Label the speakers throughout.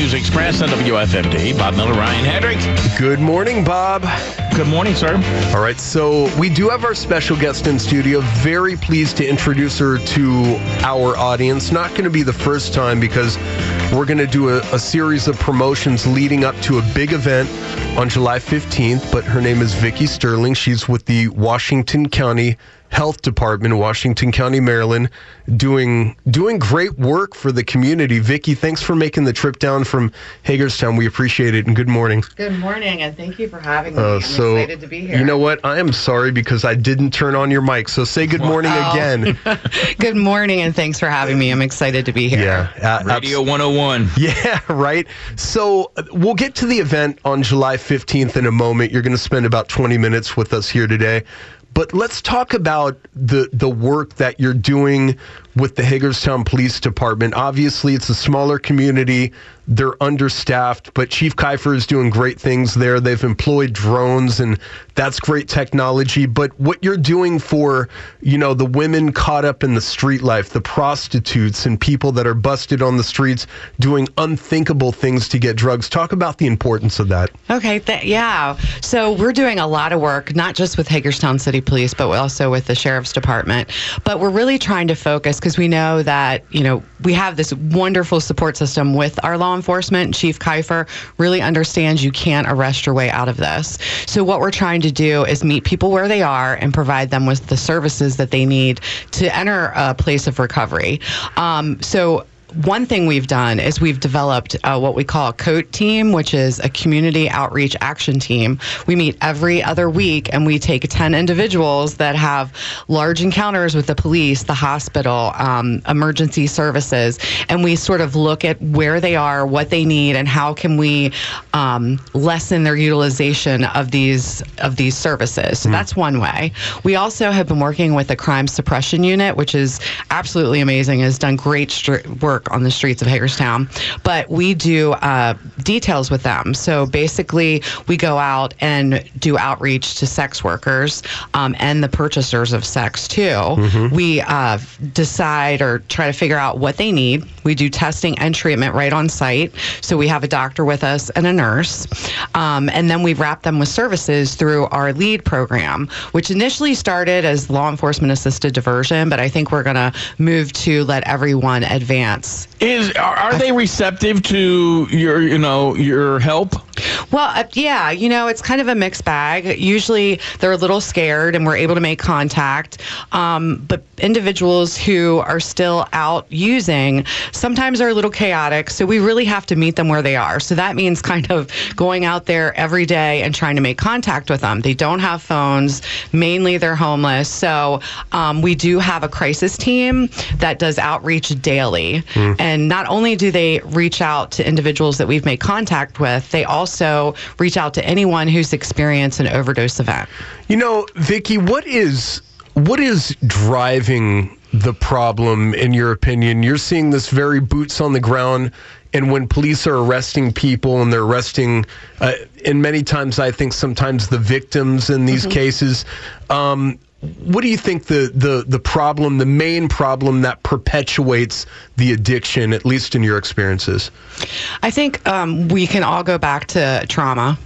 Speaker 1: News Express on WFMD. Bob Miller, Ryan Hedrick.
Speaker 2: Good morning, Bob.
Speaker 1: Good morning, sir.
Speaker 2: All right, so we do have our special guest in studio. Very pleased to introduce her to our audience. Not going to be the first time because we're going to do a, a series of promotions leading up to a big event on July 15th. But her name is Vicki Sterling. She's with the Washington County Health Department, Washington County, Maryland, doing doing great work for the community. Vicki, thanks for making the trip down from Hagerstown. We appreciate it, and good morning.
Speaker 3: Good morning, and thank you for having me. Uh, I'm so, excited to be here.
Speaker 2: You know what? I am sorry because I didn't turn on your mic. So say good morning oh. again.
Speaker 3: good morning, and thanks for having me. I'm excited to be here.
Speaker 1: Yeah, uh, Radio 101.
Speaker 2: Yeah, right. So uh, we'll get to the event on July 15th in a moment. You're going to spend about 20 minutes with us here today. But let's talk about the the work that you're doing with the Hagerstown Police Department. Obviously, it's a smaller community. They're understaffed, but Chief Kifer is doing great things there. They've employed drones, and that's great technology. But what you're doing for, you know, the women caught up in the street life, the prostitutes, and people that are busted on the streets doing unthinkable things to get drugs. Talk about the importance of that.
Speaker 3: Okay, th- yeah. So we're doing a lot of work, not just with Hagerstown City Police, but also with the Sheriff's Department. But we're really trying to focus because we know that, you know, we have this wonderful support system with our law enforcement. Chief Kifer really understands you can't arrest your way out of this. So what we're trying to do is meet people where they are and provide them with the services that they need to enter a place of recovery. Um, so one thing we've done is we've developed uh, what we call a COAT team, which is a community outreach action team. We meet every other week and we take 10 individuals that have large encounters with the police, the hospital, um, emergency services, and we sort of look at where they are, what they need, and how can we um, lessen their utilization of these of these services. So mm. that's one way. We also have been working with the crime suppression unit, which is absolutely amazing. Has done great work work on the streets of Hagerstown, but we do uh, details with them. So basically, we go out and do outreach to sex workers um, and the purchasers of sex too. Mm-hmm. We uh, decide or try to figure out what they need. We do testing and treatment right on site. So we have a doctor with us and a nurse. Um, and then we wrap them with services through our LEAD program, which initially started as law enforcement assisted diversion, but I think we're going to move to let everyone advance
Speaker 1: is are, are they receptive to your you know your help?
Speaker 3: Well, uh, yeah, you know, it's kind of a mixed bag. Usually they're a little scared and we're able to make contact. Um, but individuals who are still out using sometimes are a little chaotic. So we really have to meet them where they are. So that means kind of going out there every day and trying to make contact with them. They don't have phones, mainly they're homeless. So um, we do have a crisis team that does outreach daily. Mm. And not only do they reach out to individuals that we've made contact with, they also reach out to anyone who's experienced an overdose event.
Speaker 2: You know, Vicki, what is what is driving the problem in your opinion? You're seeing this very boots on the ground and when police are arresting people and they're arresting uh, and many times i think sometimes the victims in these mm-hmm. cases um, what do you think the, the, the problem, the main problem that perpetuates the addiction, at least in your experiences?
Speaker 3: I think um, we can all go back to trauma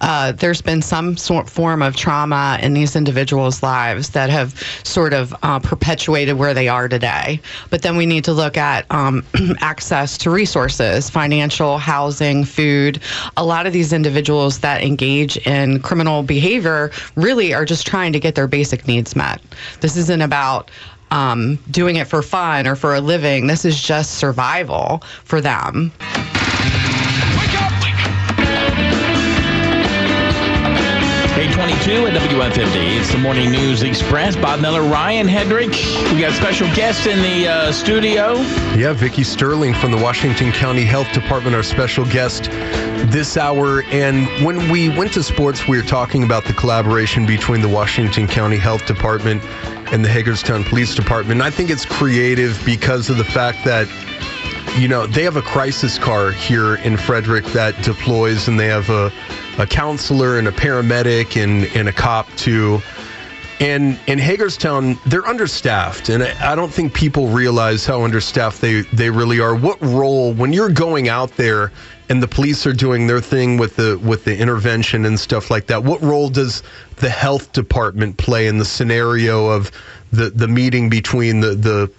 Speaker 3: uh, there's been some sort form of trauma in these individuals' lives that have sort of uh, perpetuated where they are today. But then we need to look at um, access to resources, financial, housing, food. A lot of these individuals that engage in criminal behavior really are just trying to get their basic needs met. This isn't about um, doing it for fun or for a living. This is just survival for them.
Speaker 1: 822 at WFMD. It's the Morning News Express. Bob Miller, Ryan Hedrick. We got special guest in the uh, studio.
Speaker 2: Yeah, Vicki Sterling from the Washington County Health Department, our special guest this hour. And when we went to sports, we were talking about the collaboration between the Washington County Health Department and the Hagerstown Police Department. And I think it's creative because of the fact that you know, they have a crisis car here in Frederick that deploys, and they have a, a counselor and a paramedic and, and a cop too. And in Hagerstown, they're understaffed, and I, I don't think people realize how understaffed they, they really are. What role, when you're going out there and the police are doing their thing with the with the intervention and stuff like that. What role does the health department play in the scenario of the the meeting between the the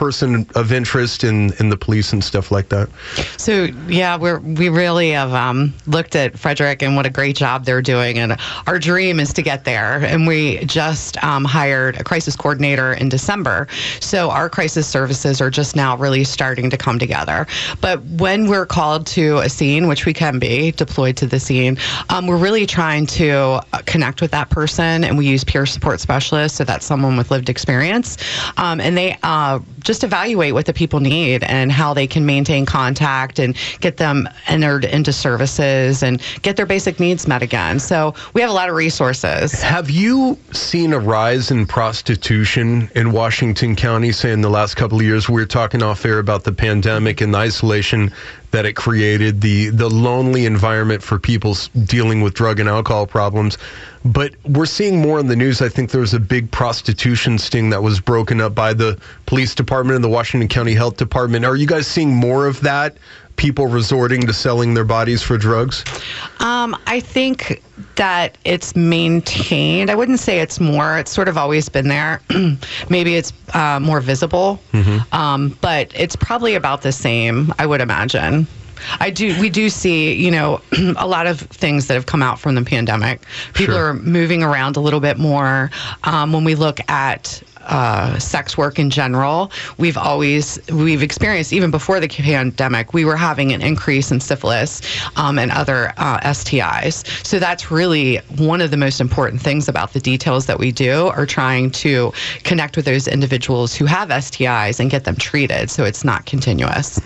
Speaker 2: person of interest in in the police and stuff like that.
Speaker 3: So yeah, we're we really have um, looked at Frederick and what a great job they're doing, and our dream is to get there. And we just um, hired a crisis coordinator in December, so our crisis services are just now really starting to come together. But when we're called to a scene, which we can be deployed to the scene, um, we're really trying to uh, connect with that person, and we use peer support specialists, so that's someone with lived experience, um, and they. Uh, just evaluate what the people need and how they can maintain contact and get them entered into services and get their basic needs met again. So we have a lot of resources.
Speaker 2: Have you seen a rise in prostitution in Washington County, say in the last couple of years? We were talking off air about the pandemic and the isolation that it created, the the lonely environment for people dealing with drug and alcohol problems. But we're seeing more in the news. I think there was a big prostitution sting that was broken up by the police department and the Washington County Health Department. Are you guys seeing more of that? People resorting to selling their bodies for drugs?
Speaker 3: Um, I think that it's maintained. I wouldn't say it's more. It's sort of always been there. Maybe it's uh, more visible, mm-hmm. um, but it's probably about the same. I would imagine. I do. We do see, you know, a lot of things that have come out from the pandemic. People sure. are moving around a little bit more. Um, when we look at uh, sex work in general, we've always we've experienced even before the pandemic, we were having an increase in syphilis um, and other uh, STIs. So that's really one of the most important things about the details that we do are trying to connect with those individuals who have STIs and get them treated so it's not continuous.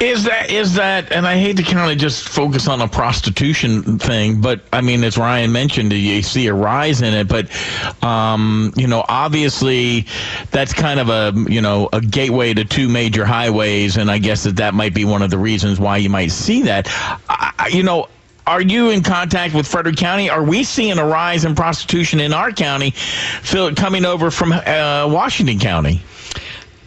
Speaker 1: Is that is that? And I hate to kind of just focus on a prostitution thing, but I mean, as Ryan mentioned, you see a rise in it. But um, you know, obviously, that's kind of a you know a gateway to two major highways, and I guess that that might be one of the reasons why you might see that. I, you know, are you in contact with Frederick County? Are we seeing a rise in prostitution in our county, coming over from uh, Washington County?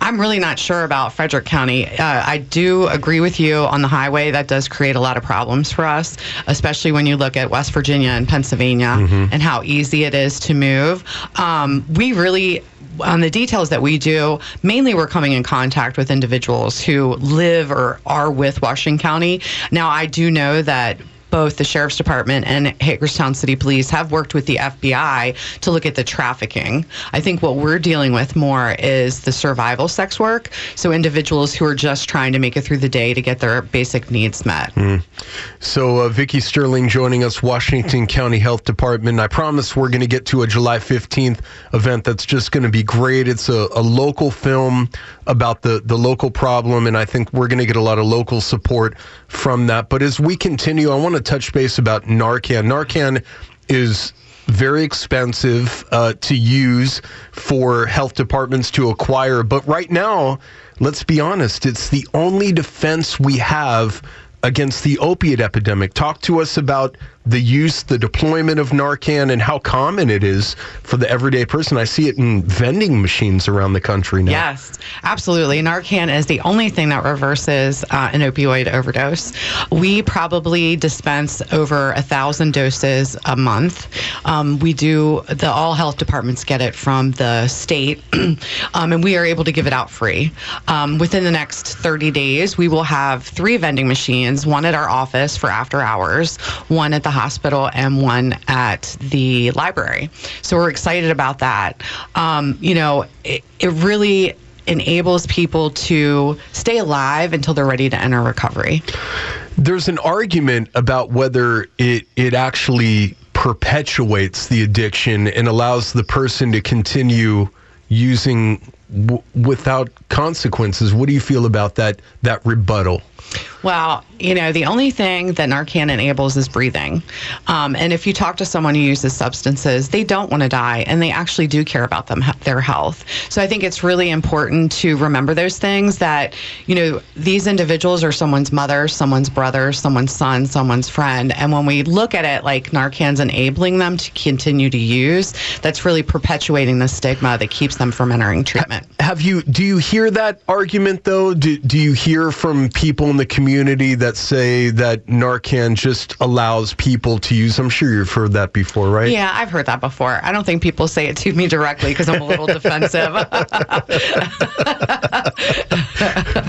Speaker 3: I'm really not sure about Frederick County. Uh, I do agree with you on the highway. That does create a lot of problems for us, especially when you look at West Virginia and Pennsylvania mm-hmm. and how easy it is to move. Um, we really on the details that we do, mainly we're coming in contact with individuals who live or are with Washington County. Now, I do know that both the sheriff's department and Hagerstown City Police have worked with the FBI to look at the trafficking. I think what we're dealing with more is the survival sex work. So individuals who are just trying to make it through the day to get their basic needs met. Mm.
Speaker 2: So uh, Vicki Sterling joining us, Washington County Health Department. I promise we're going to get to a July 15th event that's just going to be great. It's a, a local film about the, the local problem, and I think we're going to get a lot of local support from that. But as we continue, I want to touch base about Narcan. Narcan is very expensive uh, to use for health departments to acquire. But right now, let's be honest, it's the only defense we have against the opiate epidemic. Talk to us about the use, the deployment of Narcan, and how common it is for the everyday person. I see it in vending machines around the country now.
Speaker 3: Yes, absolutely. Narcan is the only thing that reverses uh, an opioid overdose. We probably dispense over a thousand doses a month. Um, we do, the all health departments get it from the state, um, and we are able to give it out free. Um, within the next 30 days, we will have three vending machines one at our office for after hours, one at the hospital and one at the library. So we're excited about that. Um, you know, it, it really enables people to stay alive until they're ready to enter recovery.
Speaker 2: There's an argument about whether it it actually perpetuates the addiction and allows the person to continue using w- without consequences. What do you feel about that that rebuttal?
Speaker 3: Well, you know, the only thing that Narcan enables is breathing. Um, and if you talk to someone who uses substances, they don't want to die and they actually do care about them, their health. So I think it's really important to remember those things that, you know, these individuals are someone's mother, someone's brother, someone's son, someone's friend. And when we look at it like Narcan's enabling them to continue to use, that's really perpetuating the stigma that keeps them from entering treatment.
Speaker 2: Have you do you hear that argument though? Do, do you hear from people in the community that say that Narcan just allows people to use? I'm sure you've heard that before, right?
Speaker 3: Yeah, I've heard that before. I don't think people say it to me directly because I'm a little defensive.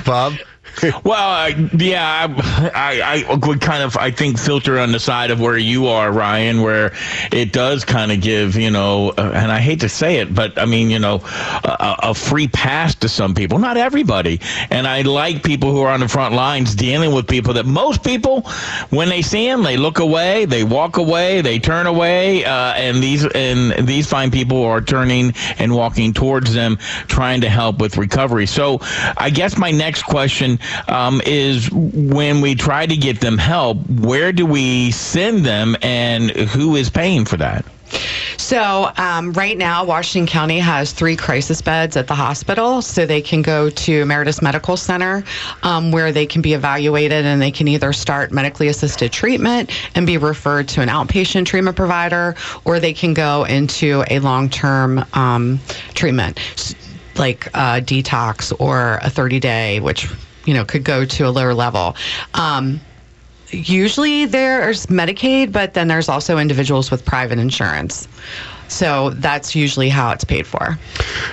Speaker 2: Bob.
Speaker 1: well, yeah, I, I, I, would kind of, I think, filter on the side of where you are, Ryan, where it does kind of give, you know, uh, and I hate to say it, but I mean, you know, a, a, free pass to some people, not everybody. And I like people who are on the front lines dealing with people that most people, when they see them, they look away, they walk away, they turn away, uh, and these and these fine people are turning and walking towards them, trying to help with recovery. So, I guess my next question um, is when we try to get them help, where do we send them and who is paying for that?
Speaker 3: So, um, right now, Washington County has three crisis beds at the hospital. So, they can go to Meritus Medical Center um, where they can be evaluated and they can either start medically assisted treatment and be referred to an outpatient treatment provider, or they can go into a long term um, treatment like uh, detox or a 30 day, which you know could go to a lower level. Um, usually there's Medicaid, but then there's also individuals with private insurance. So that's usually how it's paid for.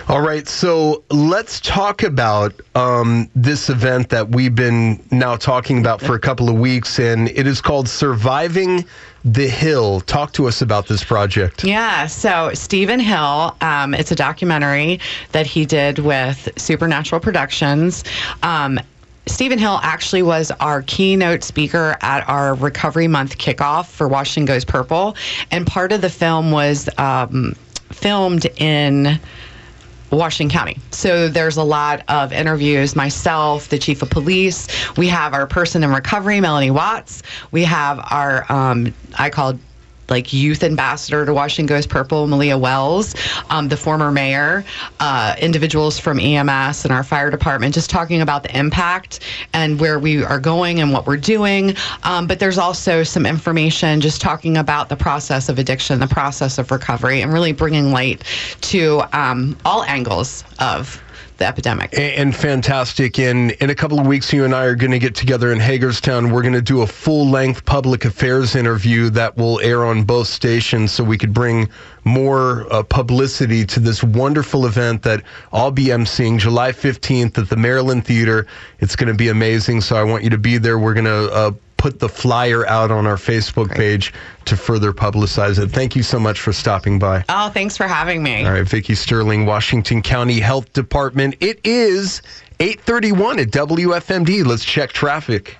Speaker 2: All right. So let's talk about um, this event that we've been now talking about for a couple of weeks, and it is called Surviving the Hill. Talk to us about this project.
Speaker 3: Yeah. So Stephen Hill, um, it's a documentary that he did with Supernatural Productions. Um, Stephen Hill actually was our keynote speaker at our Recovery Month kickoff for Washington Goes Purple. And part of the film was um, filmed in Washington County. So there's a lot of interviews. Myself, the chief of police, we have our person in recovery, Melanie Watts. We have our, um, I call like youth ambassador to Washington Goes Purple, Malia Wells, um, the former mayor, uh, individuals from EMS and our fire department, just talking about the impact and where we are going and what we're doing. Um, but there's also some information just talking about the process of addiction, the process of recovery, and really bringing light to um, all angles of the epidemic.
Speaker 2: And, fantastic. In in a couple of weeks, you and I are going to get together in Hagerstown. We're going to do a full length public affairs interview that will air on both stations, so we could bring more uh, publicity to this wonderful event that I'll be emceeing July 15th at the Maryland Theater. It's going to be amazing. So I want you to be there. We're going to uh, put the flyer out on our Facebook Great. page to further publicize it. Thank you so much for stopping by.
Speaker 3: Oh, thanks for having me.
Speaker 2: All right, Vicki Sterling, Washington County Health Department. It is 8:31 at WFMD. Let's check traffic.